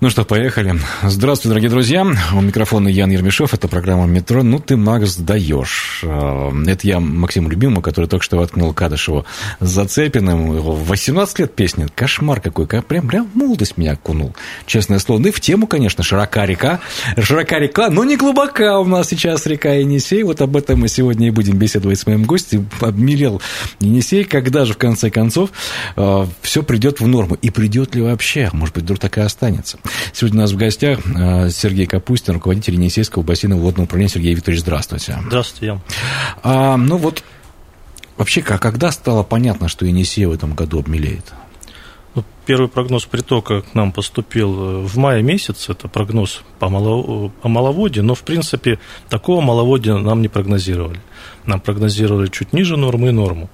Ну что, поехали. Здравствуйте, дорогие друзья. У микрофона Ян Ермешов. Это программа «Метро». Ну, ты, Макс, даешь. Э, это я Максиму Любимому, который только что воткнул Кадышеву Зацепиным. 18 лет песни. Кошмар какой. Прям, прям молодость меня окунул. Честное слово. Ну и в тему, конечно, широка река. Широка река, но не глубока у нас сейчас река Енисей. Вот об этом мы сегодня и будем беседовать с моим гостем. Обмелел Енисей. Когда же, в конце концов, э, все придет в норму? И придет ли вообще? Может быть, вдруг и останется? Сегодня у нас в гостях э, Сергей Капустин, руководитель Енисейского бассейнового водного управления. Сергей Викторович, здравствуйте. Здравствуйте. А, ну вот, вообще, когда стало понятно, что Енисей в этом году обмелеет? Ну, первый прогноз притока к нам поступил э, в мае месяце, это прогноз по, мало, по маловодью, но, в принципе, такого маловодия нам не прогнозировали. Нам прогнозировали чуть ниже нормы и норму.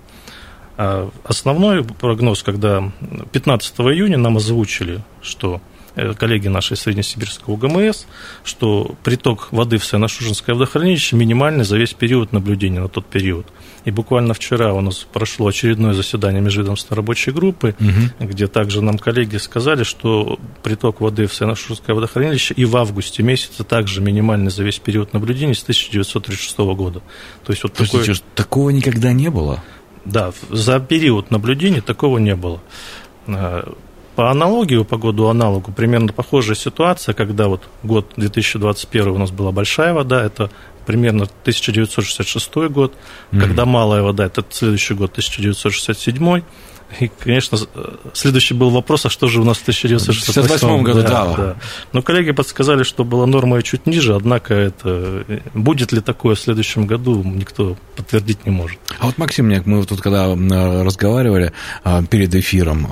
А основной прогноз, когда 15 июня нам озвучили, что Э, коллеги наши Среднесибирского УГМС, что приток воды в Саяно-Шушенское водохранилище минимальный за весь период наблюдения на тот период. И буквально вчера у нас прошло очередное заседание межведомственной рабочей группы, угу. где также нам коллеги сказали, что приток воды в Саяно-Шушенское водохранилище и в августе месяце также минимальный за весь период наблюдения с 1936 года. То есть вот Подождите, такое... такого никогда не было? Да, за период наблюдения такого не было. По аналогии, по году аналогу, примерно похожая ситуация, когда вот год 2021 у нас была большая вода, это примерно 1966 год, mm-hmm. когда малая вода, это следующий год 1967 и, конечно, следующий был вопрос, а что же у нас в 1968 году? Да, да. да. Но коллеги подсказали, что была норма чуть ниже, однако это будет ли такое в следующем году, никто подтвердить не может. А вот Максим, мы тут когда разговаривали а, перед эфиром,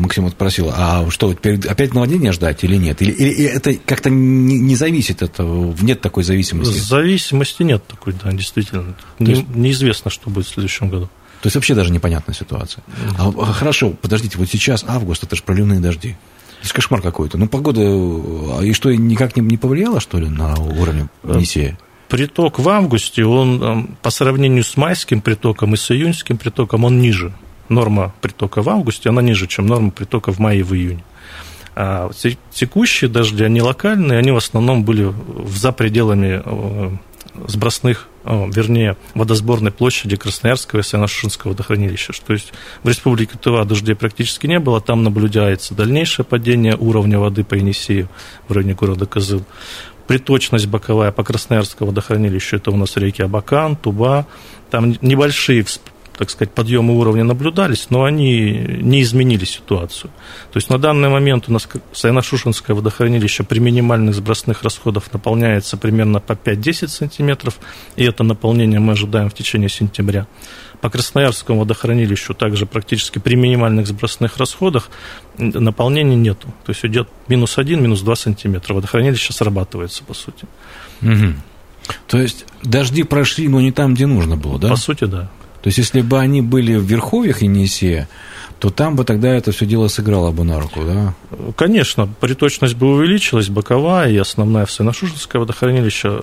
Максим вот спросил, а что, опять наводнение ждать или нет? Или, или это как-то не, не зависит, это, нет такой зависимости? Зависимости нет такой, да, действительно. есть... Неизвестно, что будет в следующем году. То есть вообще даже непонятная ситуация. А, а, хорошо, подождите, вот сейчас август, это же проливные дожди. Это кошмар какой-то. Ну, погода, а и что, никак не, не повлияло, что ли, на уровень Енисея? Приток в августе, он по сравнению с майским притоком и с июньским притоком, он ниже. Норма притока в августе, она ниже, чем норма притока в мае и в июне. А текущие дожди, они локальные, они в основном были за пределами э, сбросных, вернее, водосборной площади Красноярского и Саяно-Шушинского водохранилища. То есть в Республике Тыва дождей практически не было, там наблюдается дальнейшее падение уровня воды по Енисею в районе города Козыл. Приточность боковая по Красноярскому водохранилищу, это у нас реки Абакан, Туба, там небольшие так сказать, подъемы уровня наблюдались, но они не изменили ситуацию. То есть на данный момент у нас Саяно-Шушенское водохранилище при минимальных сбросных расходах наполняется примерно по 5-10 сантиметров, и это наполнение мы ожидаем в течение сентября. По Красноярскому водохранилищу также практически при минимальных сбросных расходах наполнения нету. То есть идет минус 1, минус 2 сантиметра. Водохранилище срабатывается, по сути. Угу. То есть дожди прошли, но не там, где нужно было, да? По сути, да. То есть, если бы они были в верховьях Енисея, то там бы тогда это все дело сыграло бы на руку, да? Конечно, приточность бы увеличилась, боковая и основная в Сыношушинское водохранилище,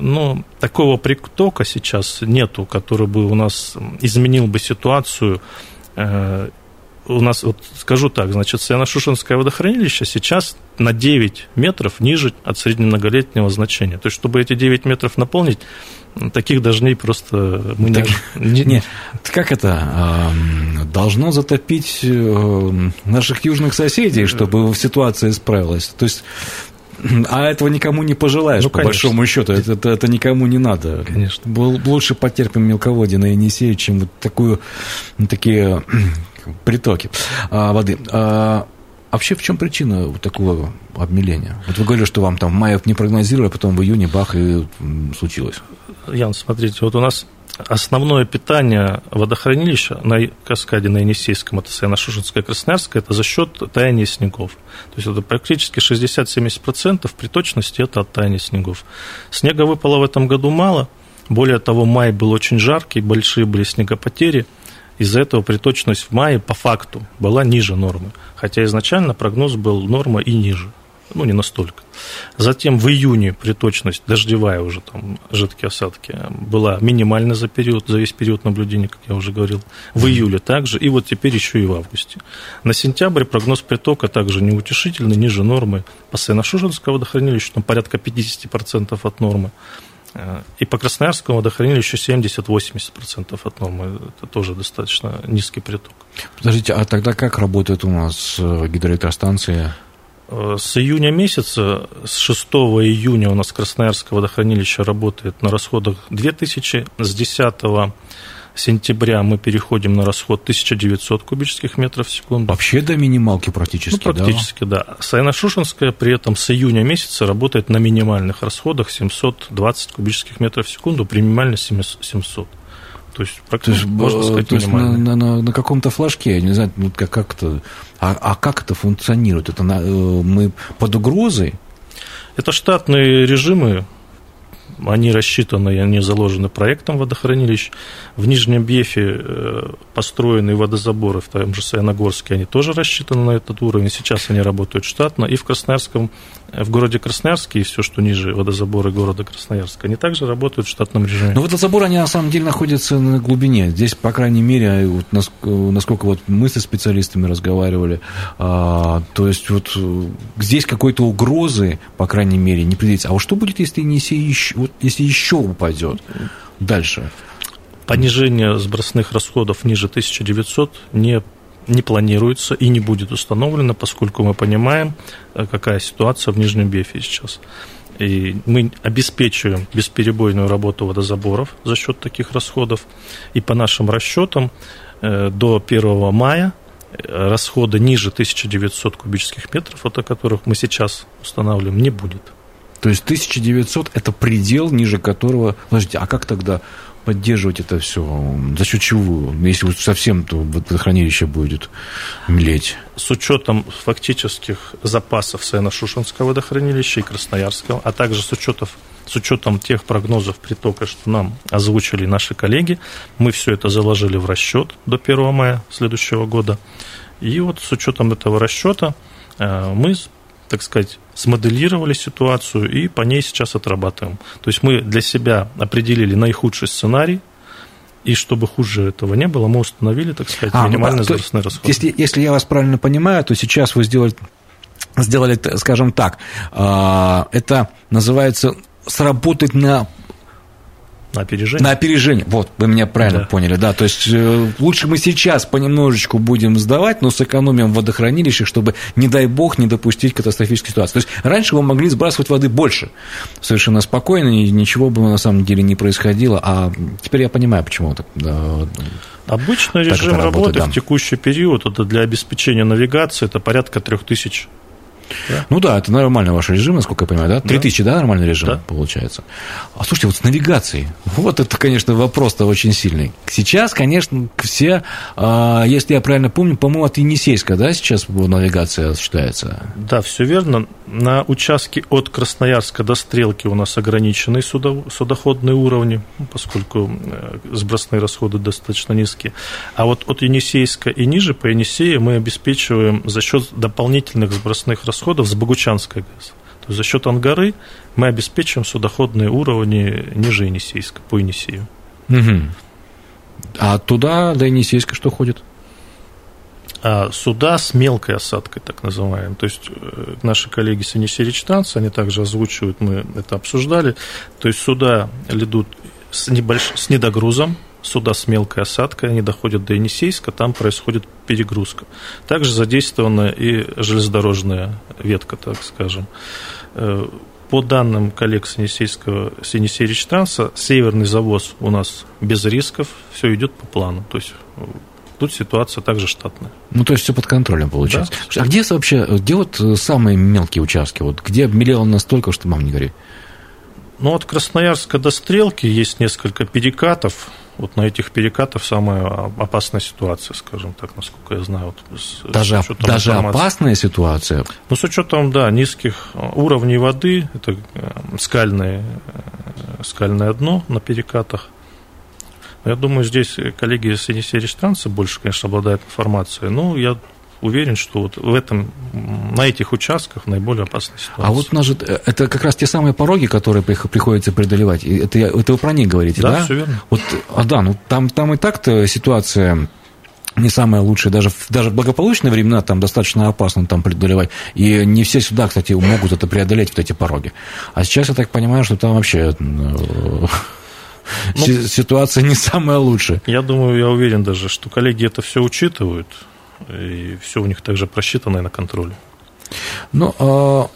но такого притока сейчас нету, который бы у нас изменил бы ситуацию э, у нас, вот скажу так, значит, Саяно-Шушенское водохранилище сейчас на 9 метров ниже от среднемноголетнего значения. То есть, чтобы эти 9 метров наполнить, таких дождей просто мы так, не, не... Как это? Должно затопить э, наших южных соседей, чтобы ситуация исправилась. То есть а этого никому не пожелаешь, ну, по конечно. большому счету. Это, это, это никому не надо. Конечно. Лучше потерпим мелководье на Енисею, чем вот такую, такие притоки а, воды. А, вообще, в чем причина вот такого обмеления? Вот вы говорили, что вам там в мае не прогнозировали, а потом в июне бах и случилось. Ян, смотрите, вот у нас основное питание водохранилища на каскаде на Енисейском, это Саяно-Шушенское, Красноярское, это за счет таяния снегов. То есть это практически 60-70% при точности это от таяния снегов. Снега выпало в этом году мало, более того, май был очень жаркий, большие были снегопотери, из-за этого приточность в мае по факту была ниже нормы, хотя изначально прогноз был норма и ниже ну, не настолько. Затем в июне приточность дождевая уже, там, жидкие осадки, была минимальна за период, за весь период наблюдения, как я уже говорил. В июле также, и вот теперь еще и в августе. На сентябрь прогноз притока также неутешительный, ниже нормы. По Саяно-Шушенскому водохранилищу там порядка 50% от нормы. И по Красноярскому водохранилищу 70-80% от нормы. Это тоже достаточно низкий приток. Подождите, а тогда как работает у нас э, гидроэлектростанция? Э, с июня месяца, с 6 июня у нас Красноярское водохранилище работает на расходах 2000, с 10 сентября мы переходим на расход 1900 кубических метров в секунду. Вообще до минималки практически, ну, практически, да? да. Саяно-Шушенская при этом с июня месяца работает на минимальных расходах 720 кубических метров в секунду, при минимальности 700. То есть, практически, то есть, можно сказать, то есть на, на, на, на каком-то флажке, я не знаю, ну, как, как это, а, а как это функционирует? Это на, э, мы под угрозой? Это штатные режимы, они рассчитаны, они заложены проектом водохранилищ. В Нижнем Бефе э, построенные водозаборы в том же Саяногорске, они тоже рассчитаны на этот уровень. Сейчас они работают штатно. И в Красноярском, в городе Красноярске, и все, что ниже водозаборы города Красноярска, они также работают в штатном режиме. Но водозаборы, они на самом деле находятся на глубине. Здесь, по крайней мере, вот, насколько вот мы со специалистами разговаривали, а, то есть вот э, здесь какой-то угрозы, по крайней мере, не предвидится. А вот что будет, если еще, вот, если еще упадет дальше? Понижение сбросных расходов ниже 1900 не не планируется и не будет установлено, поскольку мы понимаем, э, какая ситуация в Нижнем Бефе сейчас. И мы обеспечиваем бесперебойную работу водозаборов за счет таких расходов. И по нашим расчетам э, до 1 мая э, расхода ниже 1900 кубических метров, от которых мы сейчас устанавливаем, не будет. То есть 1900 – это предел, ниже которого… Подождите, а как тогда поддерживать это все? За счет чего? Если вот совсем то водохранилище будет млеть. С учетом фактических запасов Саяно-Шушенского водохранилища и Красноярского, а также с учетом, с учетом тех прогнозов притока, что нам озвучили наши коллеги, мы все это заложили в расчет до 1 мая следующего года. И вот с учетом этого расчета э, мы так сказать, смоделировали ситуацию и по ней сейчас отрабатываем. То есть мы для себя определили наихудший сценарий, и чтобы хуже этого не было, мы установили, так сказать, а, минимальный ну, возрастной расход. Если, если я вас правильно понимаю, то сейчас вы сделали, сделали скажем так, а, это называется сработать на на опережение? На опережение. Вот, вы меня правильно да. поняли, да. То есть э, лучше мы сейчас понемножечку будем сдавать, но сэкономим в водохранилищах, чтобы, не дай бог, не допустить катастрофической ситуации. То есть раньше вы могли сбрасывать воды больше, совершенно спокойно, и ничего бы на самом деле не происходило. А теперь я понимаю, почему так. Да, Обычный режим работы да. в текущий период это для обеспечения навигации это порядка 3000 да? Ну да, это нормальный ваш режим, насколько я понимаю, да? 3000, да, да нормальный режим да. получается? А слушайте, вот с навигацией, вот это, конечно, вопрос-то очень сильный. Сейчас, конечно, все, а, если я правильно помню, по-моему, от Енисейска, да, сейчас навигация осуществляется? Да, все верно. На участке от Красноярска до Стрелки у нас ограниченные судоходные уровни, поскольку э, сбросные расходы достаточно низкие. А вот от Енисейска и ниже по Енисею мы обеспечиваем за счет дополнительных сбросных расходов расходов с Богучанской ГЭС. То есть за счет Ангары мы обеспечиваем судоходные уровни ниже Енисейска, по Енисею. Угу. А туда, до Енисейска, что ходит? А суда с мелкой осадкой, так называемой. То есть э, наши коллеги с Енисей Речтранс, они также озвучивают, мы это обсуждали. То есть суда идут с, небольш... с недогрузом, суда с мелкой осадкой, они доходят до Енисейска, там происходит перегрузка. Также задействована и железнодорожная ветка, так скажем. Э, по данным коллег с Енисейского, с Енисей Речтранса, северный завоз у нас без рисков, все идет по плану. То есть э, тут ситуация также штатная. Ну, то есть все под контролем получается. Да. А где вообще, где вот самые мелкие участки? Вот где обмелело настолько, что мам не говори? Ну, от Красноярска до Стрелки есть несколько перекатов, Вот на этих перекатах самая опасная ситуация, скажем так, насколько я знаю. Вот с, даже с даже опасная ситуация? Ну, с учетом, да, низких уровней воды, это скальное, скальное дно на перекатах. Я думаю, здесь коллеги с Енисей больше, конечно, обладают информацией. Ну, я уверен, что вот в этом, на этих участках наиболее опасная ситуация. А вот у нас же, э, это как раз те самые пороги, которые приходится преодолевать. Это, это вы про них говорите, да? Да, все верно. Вот, а да, ну там, там и так-то ситуация не самая лучшая, даже, даже в благополучные времена там достаточно опасно там преодолевать. И не все сюда, кстати, могут это преодолеть, вот эти пороги. А сейчас я так понимаю, что там вообще э, ну, ситуация не самая лучшая. Я думаю, я уверен даже, что коллеги это все учитывают и все у них также просчитано и на контроле. Ну, а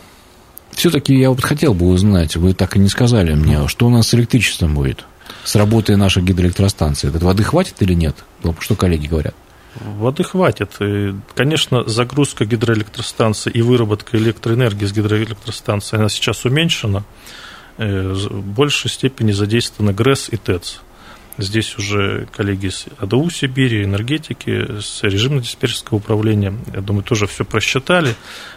все-таки я вот хотел бы узнать, вы так и не сказали мне, что у нас с электричеством будет, с работой наших гидроэлектростанций. Это воды хватит или нет? Что коллеги говорят? Воды хватит. И, конечно, загрузка гидроэлектростанции и выработка электроэнергии с гидроэлектростанции, она сейчас уменьшена. Э, в большей степени задействованы ГРЭС и ТЭЦ. Здесь уже коллеги с АДУ Сибири, энергетики, с режимно-диспетчерского управления, я думаю, тоже все просчитали.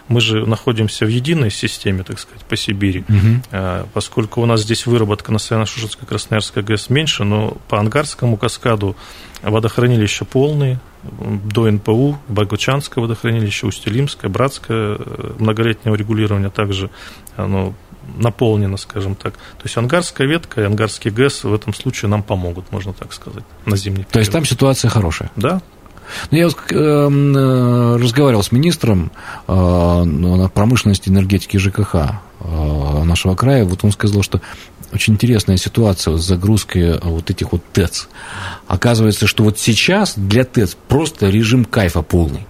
Мы же находимся в единой системе, так сказать, по Сибири, угу. поскольку у нас здесь выработка на Саяно-Шушетской, Красноярской ГЭС меньше, но по Ангарскому каскаду водохранилища полные, до НПУ, Байгучанское водохранилище, Усть-Илимское, Братское э, многолетнего регулирования также оно наполнено, скажем так. То есть ангарская ветка и ангарский ГЭС в этом случае нам помогут, можно так сказать, на зимний период. То есть там ситуация хорошая? Да, ну, я эм, э, разговаривал с министром э, промышленности, энергетики ЖКХ э, нашего края. Вот он сказал, что очень интересная ситуация с загрузкой вот этих вот ТЭЦ. Оказывается, что вот сейчас для ТЭЦ просто режим кайфа полный.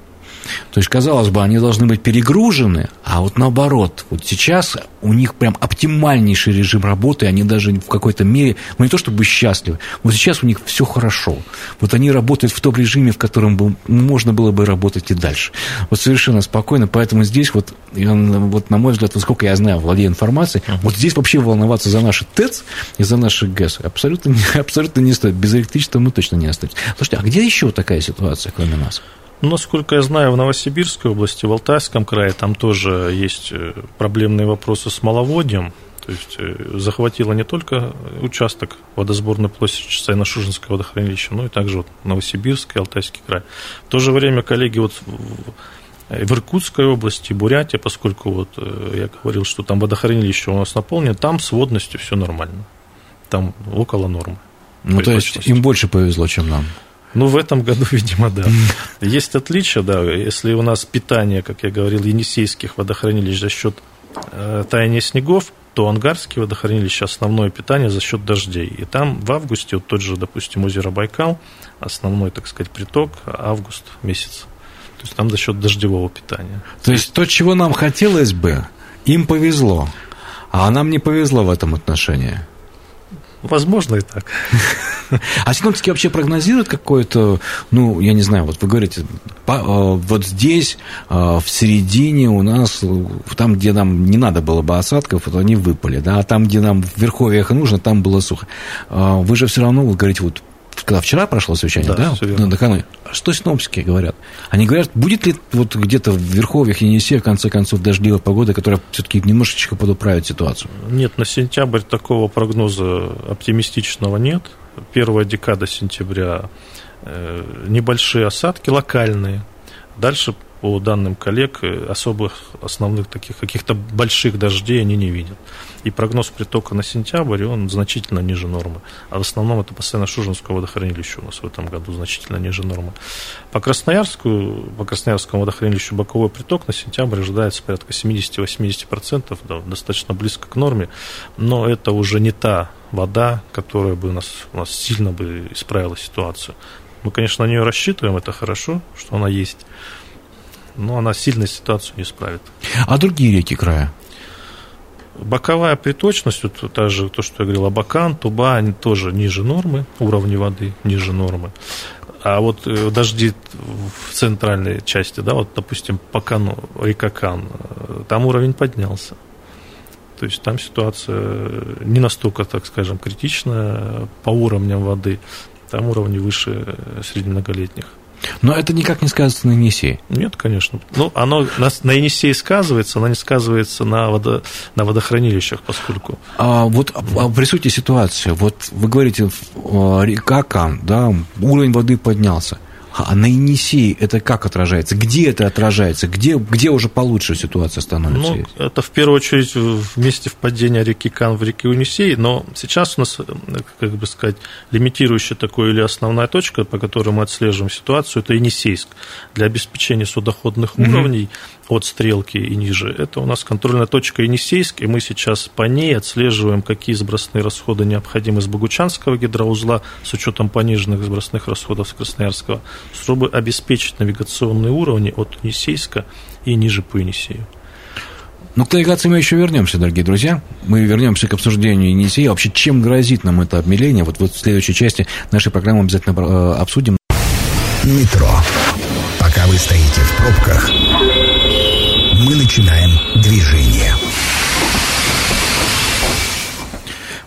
То есть, казалось бы, они должны быть перегружены, а вот наоборот, вот сейчас у них прям оптимальнейший режим работы, они даже в какой-то мере, ну не то чтобы счастливы, вот сейчас у них все хорошо. Вот они работают в том режиме, в котором бы, можно было бы работать и дальше. Вот совершенно спокойно, поэтому здесь вот, вот на мой взгляд, насколько я знаю, владею информацией, uh-huh. вот здесь вообще волноваться за наши ТЭЦ и за наши ГЭС абсолютно, абсолютно не стоит. Без электричества мы точно не останемся. Слушайте, а где еще такая ситуация, кроме нас? Ну, насколько я знаю, в Новосибирской области, в Алтайском крае, там тоже есть э, проблемные вопросы с маловодьем. То есть э, захватило не только участок водосборной площади Сайно-Шужинское водохранилище, но и также вот Новосибирский, Алтайский край. В то же время, коллеги, вот в Иркутской области, Бурятия, поскольку вот э, я говорил, что там водохранилище у нас наполнено, там с водностью все нормально. Там около нормы. Ну, то есть им больше повезло, чем нам. Ну, в этом году, видимо, да. Есть отличия, да. Если у нас питание, как я говорил, енисейских водохранилищ за счет э, таяния снегов, то ангарские водохранилища основное питание за счет дождей. И там в августе, вот тот же, допустим, озеро Байкал, основной, так сказать, приток, август месяц. То есть там за счет дождевого питания. То есть то, чего нам хотелось бы, им повезло, а нам не повезло в этом отношении. Возможно и так. А синоптики вообще прогнозируют какое-то, ну, я не знаю, вот вы говорите, э, вот здесь, э, в середине у нас, там, где нам не надо было бы осадков, вот они выпали, да, а там, где нам в верховьях нужно, там было сухо. Э, вы же все равно, вы говорите, вот когда вчера прошло совещание, да, да? на накануне, что синоптики говорят? Они говорят, будет ли вот где-то в Верховьях Енисея, в конце концов, дождливая погода, которая все-таки немножечко подуправит ситуацию? Нет, на сентябрь такого прогноза оптимистичного нет. Первая декада сентября э, небольшие осадки локальные. Дальше по данным коллег, э, особых основных таких каких-то больших дождей они не видят. И прогноз притока на сентябрь, он значительно ниже нормы. А в основном это постоянно Шужинское водохранилище у нас в этом году значительно ниже нормы. По Красноярску, по Красноярскому водохранилищу боковой приток на сентябрь ожидается порядка 70-80%, да, достаточно близко к норме, но это уже не та вода, которая бы у нас, у нас сильно бы исправила ситуацию. Мы, конечно, на нее рассчитываем, это хорошо, что она есть но она сильно ситуацию не исправит. А другие реки края? Боковая приточность, вот та же, то, что я говорил, Абакан, Туба, они тоже ниже нормы, уровни воды ниже нормы. А вот э, дожди в центральной части, да, вот, допустим, по Кану, река Кан, э, там уровень поднялся. То есть там ситуация не настолько, так скажем, критичная по уровням воды. там уровни выше среди многолетних. Но это никак не сказывается на Енисее. Нет, конечно. Ну, оно на, на Енисее сказывается, оно не сказывается на, водо, на водохранилищах, поскольку... А, вот обрисуйте ситуацию. Вот вы говорите, река Кан, да, уровень воды поднялся. А на Енисее это как отражается? Где это отражается? Где, где уже получше ситуация становится? Ну, это в первую очередь в месте впадения реки Кан в реку Енисей, но сейчас у нас, как бы сказать, лимитирующая такое или основная точка, по которой мы отслеживаем ситуацию, это Енисейск. Для обеспечения судоходных угу. уровней от стрелки и ниже. Это у нас контрольная точка Енисейск, и мы сейчас по ней отслеживаем, какие сбросные расходы необходимы с Богучанского гидроузла с учетом пониженных сбросных расходов с Красноярского, чтобы обеспечить навигационные уровни от Енисейска и ниже по Енисею. Ну, к навигации мы еще вернемся, дорогие друзья. Мы вернемся к обсуждению Енисея. Вообще, чем грозит нам это обмеление? Вот, вот в следующей части нашей программы обязательно э, обсудим. Метро. Пока вы стоите в пробках, мы начинаем движение.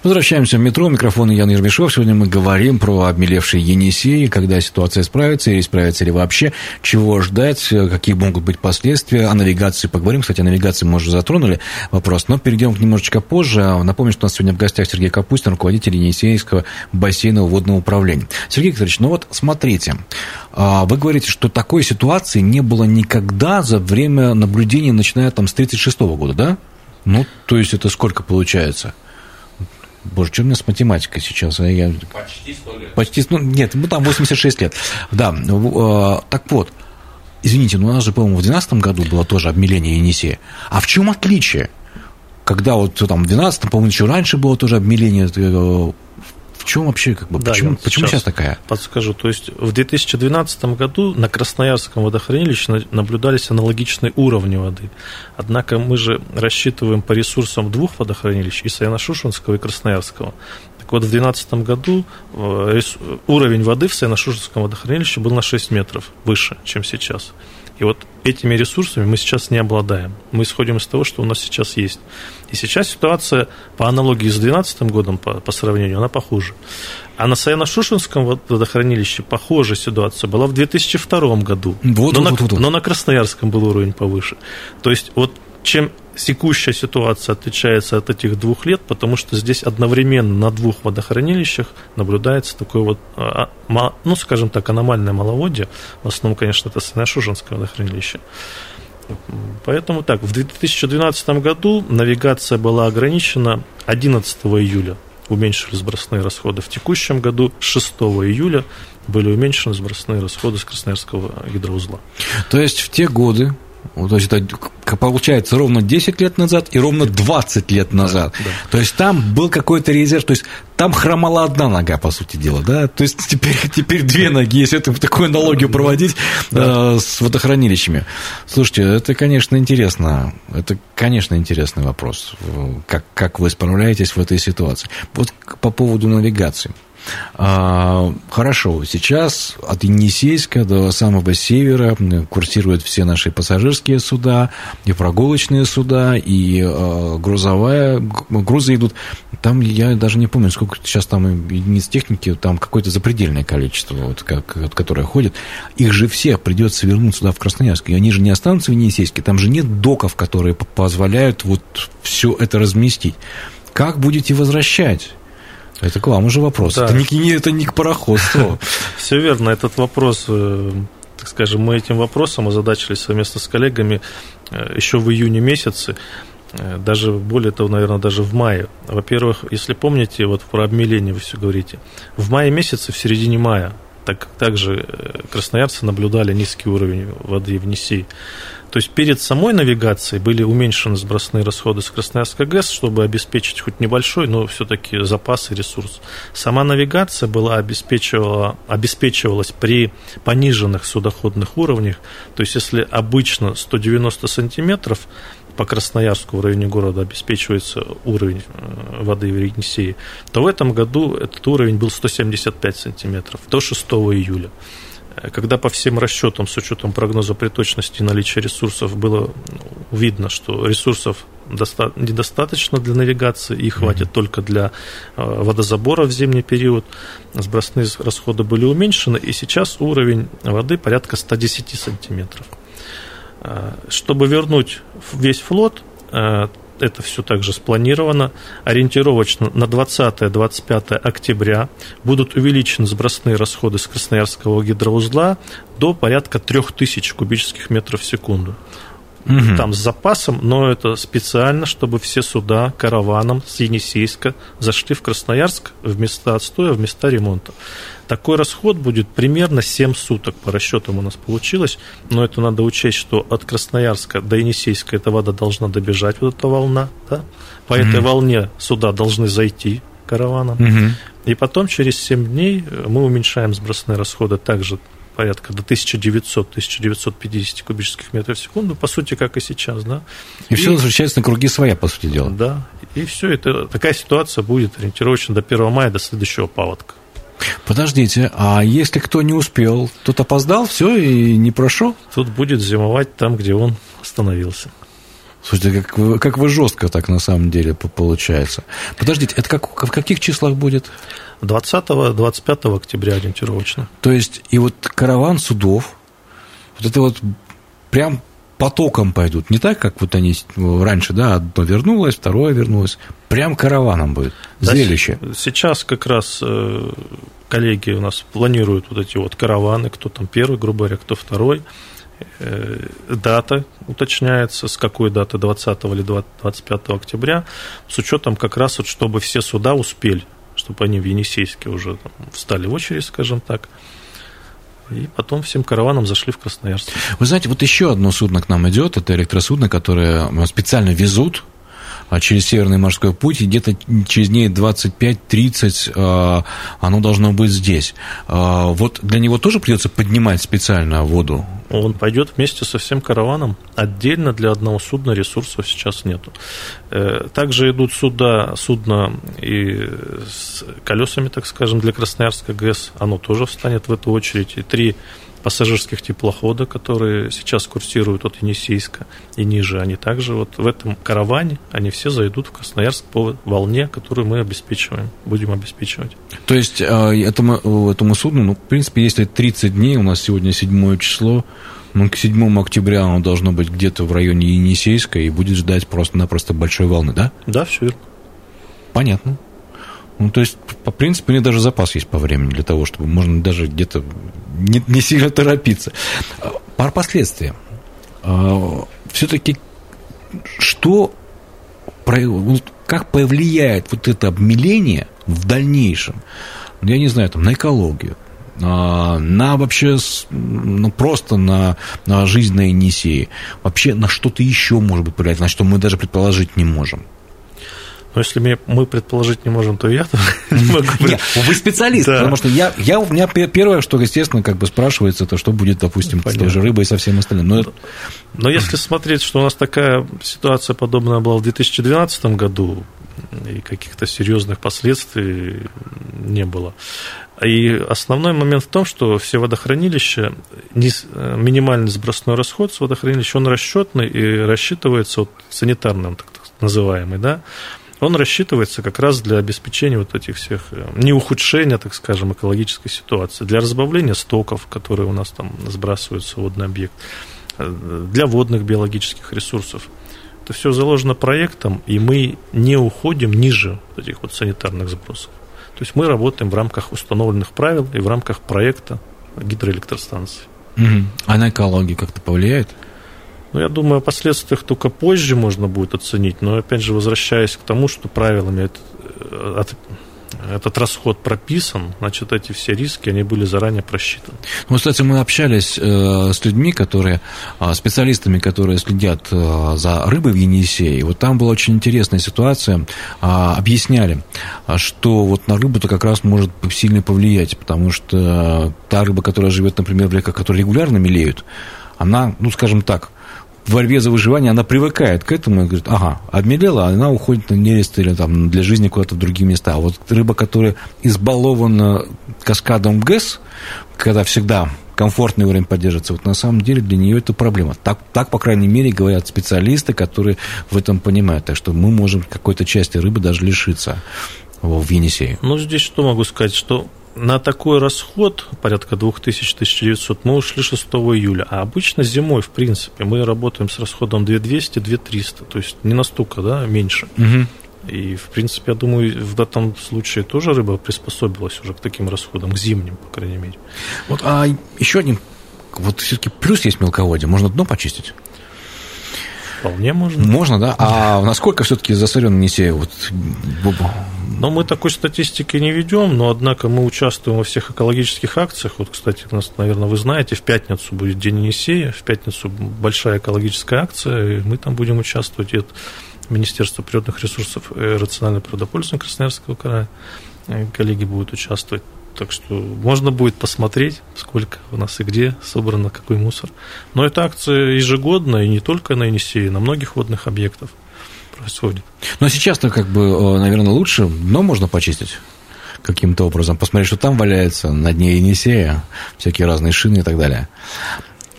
Возвращаемся в метро. Микрофон Ян Ермешов. Сегодня мы говорим про обмелевший Енисей, когда ситуация справится, или справится ли вообще, чего ждать, какие могут быть последствия. О навигации поговорим. Кстати, о навигации мы уже затронули вопрос, но перейдем к немножечко позже. Напомню, что у нас сегодня в гостях Сергей Капустин, руководитель Енисейского бассейнового водного управления. Сергей Викторович, ну вот смотрите, а, вы говорите, что такой ситуации не было никогда за время наблюдения, начиная там с 1936 года, да? Ну, то есть это сколько получается? Боже, что у меня с математикой сейчас? А я... Почти 100 лет. Почти, ну, нет, ну, там 86 лет. Да, э, так вот, извините, ну, у нас же, по-моему, в 2012 году было тоже обмеление Енисея. А в чем отличие? Когда вот там в 12 по-моему, еще раньше было тоже обмеление э, в чем вообще, как бы, да, почему, почему сейчас, сейчас такая? Подскажу. То есть в 2012 году на Красноярском водохранилище наблюдались аналогичные уровни воды. Однако мы же рассчитываем по ресурсам двух водохранилищ, и Саяно-Шушенского, и Красноярского. Так вот, в 2012 году э, уровень воды в Саяно-Шушенском водохранилище был на 6 метров выше, чем сейчас. И вот этими ресурсами мы сейчас не обладаем. Мы исходим из того, что у нас сейчас есть. И сейчас ситуация по аналогии с 2012 годом, по, по сравнению, она похуже. А на Саяно-Шушинском водохранилище похожая ситуация была в 2002 году. Вот, но, вот, на, вот, вот. но на Красноярском был уровень повыше. То есть вот чем текущая ситуация отличается от этих двух лет, потому что здесь одновременно на двух водохранилищах наблюдается такое вот, а, а, ну, скажем так, аномальное маловодье. В основном, конечно, это Сыношужинское водохранилище. Поэтому так, в 2012 году навигация была ограничена 11 июля уменьшили сбросные расходы. В текущем году 6 июля были уменьшены сбросные расходы с Красноярского гидроузла. То есть в те годы вот, то есть это получается ровно 10 лет назад и ровно 20 лет назад. Да, да. То есть там был какой-то резерв, то есть там хромала одна нога, по сути дела, да? То есть теперь, теперь две ноги, если это такую аналогию проводить да. э, с водохранилищами. Слушайте, это, конечно, интересно. Это, конечно, интересный вопрос. Как, как вы справляетесь в этой ситуации. Вот по поводу навигации. А, хорошо, сейчас от Енисейска до самого севера курсируют все наши пассажирские суда, и прогулочные суда, и а, грузовая, грузы идут. Там я даже не помню, сколько сейчас там единиц техники, там какое-то запредельное количество, вот, как, которое ходит. Их же все придется вернуть сюда, в Красноярск. И они же не останутся в Енисейске, там же нет доков, которые позволяют вот все это разместить. Как будете возвращать? Это к вам уже вопрос. Да. Это, не, это не к пароходству. Все верно. Этот вопрос, э, так скажем, мы этим вопросом озадачились совместно с коллегами э, еще в июне месяце э, даже более того, наверное, даже в мае. Во-первых, если помните, вот про обмеление вы все говорите, в мае месяце, в середине мая, так, также красноярцы наблюдали низкий уровень воды в Несей. То есть перед самой навигацией были уменьшены сбросные расходы с Красноярска ГЭС, чтобы обеспечить хоть небольшой, но все-таки запас и ресурс. Сама навигация была обеспечивала, обеспечивалась при пониженных судоходных уровнях. То есть если обычно 190 сантиметров по Красноярску в районе города обеспечивается уровень э, воды в Енисее, то в этом году этот уровень был 175 сантиметров до 6 июля когда по всем расчетам, с учетом прогноза приточности и наличия ресурсов, было видно, что ресурсов доста- недостаточно для навигации и хватит mm-hmm. только для э, водозабора в зимний период. Сбросные расходы были уменьшены, и сейчас уровень воды порядка 110 сантиметров. Э, чтобы вернуть весь флот, э, это все также спланировано. Ориентировочно на 20-25 октября будут увеличены сбросные расходы с Красноярского гидроузла до порядка 3000 кубических метров в секунду угу. там с запасом, но это специально, чтобы все суда караваном с Енисейска зашли в Красноярск в места отстоя, в места ремонта. Такой расход будет примерно 7 суток по расчетам у нас получилось, но это надо учесть, что от Красноярска до Енисейска эта вода должна добежать, вот эта волна, да? по угу. этой волне суда должны зайти караваном. Угу. И потом через 7 дней мы уменьшаем сбросные расходы также порядка до 1900-1950 кубических метров в секунду, по сути, как и сейчас, да. И, и все возвращается на круги своя, по сути дела. Да, и все это, такая ситуация будет ориентировочно до 1 мая, до следующего паводка. Подождите, а если кто не успел, тот опоздал, все и не прошел? Тут будет зимовать там, где он остановился. Слушайте, как вы, как вы жестко так на самом деле получается. Подождите, это как, в каких числах будет? 20-25 октября ориентировочно. То есть, и вот караван судов, вот это вот прям потоком пойдут, не так, как вот они раньше, да, одно вернулось, второе вернулось, прям караваном будет, зрелище. Да, сейчас как раз э, коллеги у нас планируют вот эти вот караваны, кто там первый, грубо говоря, кто второй, дата уточняется, с какой даты, 20 или 25 октября, с учетом как раз вот, чтобы все суда успели чтобы они в Енисейске уже там, встали в очередь, скажем так. И потом всем караваном зашли в Красноярск. Вы знаете, вот еще одно судно к нам идет, это электросудно, которое специально везут через Северный морской путь, и где-то через дней 25-30 а, оно должно быть здесь. А, вот для него тоже придется поднимать специально воду? Он пойдет вместе со всем караваном. Отдельно для одного судна ресурсов сейчас нету. Э, также идут суда, судно и с колесами, так скажем, для Красноярска ГЭС. Оно тоже встанет в эту очередь. И три пассажирских теплохода, которые сейчас курсируют от Енисейска и ниже, они также вот в этом караване, они все зайдут в Красноярск по волне, которую мы обеспечиваем, будем обеспечивать. То есть а, этому, этому судну, ну, в принципе, если 30 дней, у нас сегодня 7 число, ну, к 7 октября оно должно быть где-то в районе Енисейска и будет ждать просто-напросто большой волны, да? Да, все верно. Понятно. Ну, то есть, по принципу, у них даже запас есть по времени для того, чтобы можно даже где-то не, не сильно торопиться. Пар последствия. А, Все-таки что, как повлияет вот это обмеление в дальнейшем, я не знаю, там, на экологию, а, на вообще, ну, просто на, на жизнь на Енисее, вообще на что-то еще может быть повлиять, на что мы даже предположить не можем. Но если мы предположить не можем, то я. Нет, вы специалист, да. потому что я, я, у меня первое, что, естественно, как бы спрашивается, это что будет, допустим, Понятно. с той же рыбой и со всем остальным. Но, Но если смотреть, что у нас такая ситуация подобная была в 2012 году, и каких-то серьезных последствий не было. И основной момент в том, что все водохранилища, минимальный сбросной расход с водохранилища, он расчетный и рассчитывается вот санитарным, так называемый, да, он рассчитывается как раз для обеспечения вот этих всех, э, не ухудшения, так скажем, экологической ситуации, для разбавления стоков, которые у нас там сбрасываются в водный объект, э, для водных биологических ресурсов. Это все заложено проектом, и мы не уходим ниже этих вот санитарных сбросов. То есть мы работаем в рамках установленных правил и в рамках проекта гидроэлектростанции. А на экологию как-то повлияет? Ну, я думаю, о последствиях только позже можно будет оценить, но, опять же, возвращаясь к тому, что правилами этот, э, этот расход прописан, значит, эти все риски, они были заранее просчитаны. Ну, кстати, мы общались э, с людьми, которые, э, специалистами, которые следят за рыбой в Енисее, вот там была очень интересная ситуация, объясняли, что вот на рыбу-то как раз может сильно повлиять, потому что та рыба, которая живет, например, в реках, которые регулярно мелеют, она, ну, скажем так, в борьбе за выживание она привыкает к этому и говорит, ага, обмелела, она уходит на нерест или там для жизни куда-то в другие места. А вот рыба, которая избалована каскадом ГЭС, когда всегда комфортный уровень поддерживается. Вот на самом деле для нее это проблема. Так, так, по крайней мере, говорят специалисты, которые в этом понимают. Так что мы можем какой-то части рыбы даже лишиться в Енисее. Ну, здесь что могу сказать, что на такой расход, порядка 2000-1900, мы ушли 6 июля. А обычно зимой, в принципе, мы работаем с расходом 2200-2300, то есть не настолько, да, меньше. Угу. И, в принципе, я думаю, в этом случае тоже рыба приспособилась уже к таким расходам, к зимним, по крайней мере. Вот, а еще один, вот все-таки плюс есть мелководье, можно дно почистить? Вполне можно. Можно, да? А насколько все-таки засорен Енисей? Вот, но мы такой статистики не ведем, но однако мы участвуем во всех экологических акциях. Вот, кстати, нас, наверное, вы знаете, в пятницу будет День Енисея, в пятницу большая экологическая акция, и мы там будем участвовать. Это Министерство природных ресурсов и рационального природопользования Красноярского края. Коллеги будут участвовать. Так что можно будет посмотреть, сколько у нас и где собрано, какой мусор. Но эта акция ежегодная, и не только на Енисее, на многих водных объектах происходит. Но сейчас-то, как бы, э, наверное, лучше дно можно почистить каким-то образом, посмотреть, что там валяется на дне Енисея, всякие разные шины и так далее.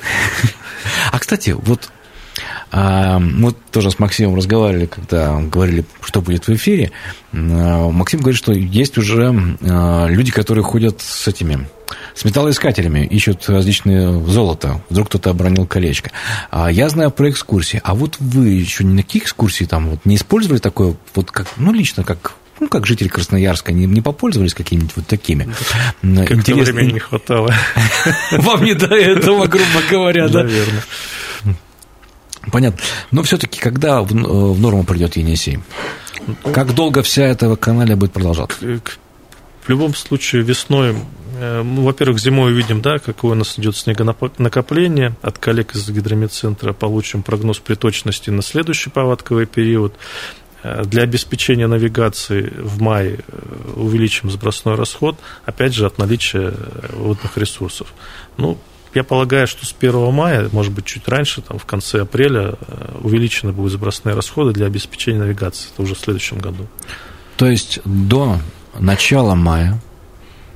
А, кстати, вот а, мы тоже с Максимом разговаривали, когда говорили, что будет в эфире. А, Максим говорит, что есть уже люди, которые ходят с этими с металлоискателями, ищут различные золото. Вдруг кто-то обронил колечко. А я знаю про экскурсии. А вот вы еще никаких экскурсий там вот не использовали такое, вот как, ну, лично, как ну, как житель Красноярска, не, не попользовались какими-нибудь вот такими? Как-то Интересно... времени не хватало. Вам не до этого, грубо говоря, да? Наверное. Понятно. Но все-таки, когда в, в норму придет Енисей? Как долго вся эта каналия будет продолжаться? В любом случае, весной Э, мы, во-первых, зимой увидим, да, какое у нас идет снегонакопление. От коллег из гидрометцентра получим прогноз приточности на следующий повадковый период. Э, для обеспечения навигации в мае э, увеличим сбросной расход, опять же, от наличия водных ресурсов. Ну, я полагаю, что с 1 мая, может быть, чуть раньше, там, в конце апреля, увеличены будут сбросные расходы для обеспечения навигации. Это уже в следующем году. То есть до начала мая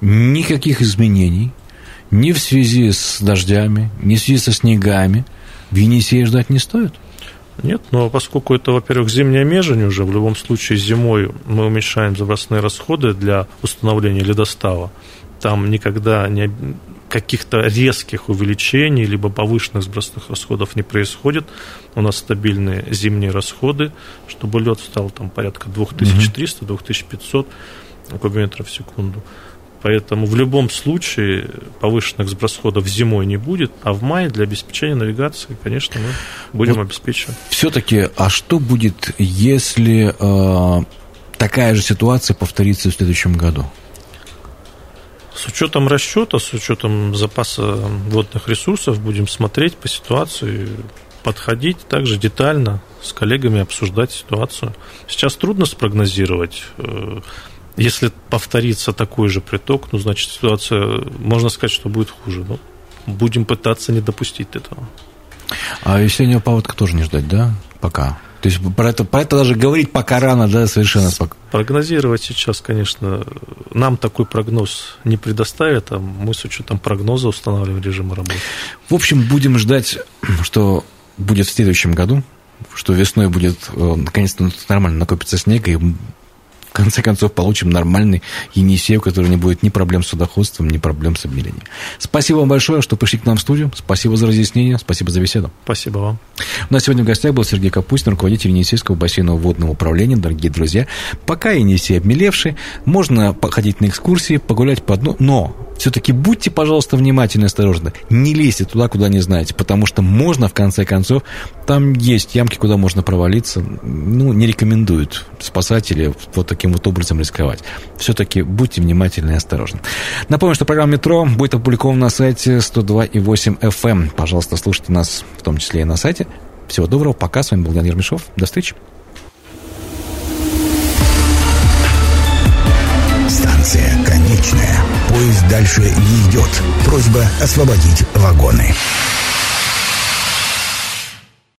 никаких изменений ни в связи с дождями, ни в связи со снегами в Енисее ждать не стоит? Нет, но поскольку это, во-первых, зимняя межень уже, в любом случае зимой мы уменьшаем запасные расходы для установления ледостава, там никогда не, каких-то резких увеличений либо повышенных сбросных расходов не происходит. У нас стабильные зимние расходы, чтобы лед стал там порядка 2300-2500 кубометров в секунду. Поэтому в любом случае повышенных сбросходов зимой не будет, а в мае для обеспечения навигации, конечно, мы будем вот обеспечивать. Все-таки, а что будет, если э, такая же ситуация повторится в следующем году? С учетом расчета, с учетом запаса водных ресурсов будем смотреть по ситуации, подходить также детально с коллегами, обсуждать ситуацию. Сейчас трудно спрогнозировать э, если повторится такой же приток, ну, значит, ситуация, можно сказать, что будет хуже. Но будем пытаться не допустить этого. А весеннего паводка тоже не ждать, да, пока? То есть про это, про это даже говорить пока рано, да, совершенно спокойно. Прогнозировать сейчас, конечно, нам такой прогноз не предоставят, а мы с учетом прогноза устанавливаем режим работы. В общем, будем ждать, что будет в следующем году, что весной будет, э, наконец-то нормально накопится снег, и конце концов получим нормальный Енисей, у которого не будет ни проблем с судоходством, ни проблем с обмелением. Спасибо вам большое, что пришли к нам в студию. Спасибо за разъяснение, спасибо за беседу. Спасибо вам. У нас сегодня в гостях был Сергей Капустин, руководитель Енисейского бассейнового водного управления. Дорогие друзья, пока Енисей обмелевший, можно походить на экскурсии, погулять по дну, но все-таки будьте, пожалуйста, внимательны и осторожны. Не лезьте туда, куда не знаете, потому что можно, в конце концов, там есть ямки, куда можно провалиться. Ну, не рекомендуют спасатели вот таким вот образом рисковать. Все-таки будьте внимательны и осторожны. Напомню, что программа «Метро» будет опубликована на сайте 102,8 FM. Эм. Пожалуйста, слушайте нас в том числе и на сайте. Всего доброго, пока. С вами был Ян Ермешов. До встречи. Станция конечная. Поезд дальше не идет. Просьба освободить вагоны.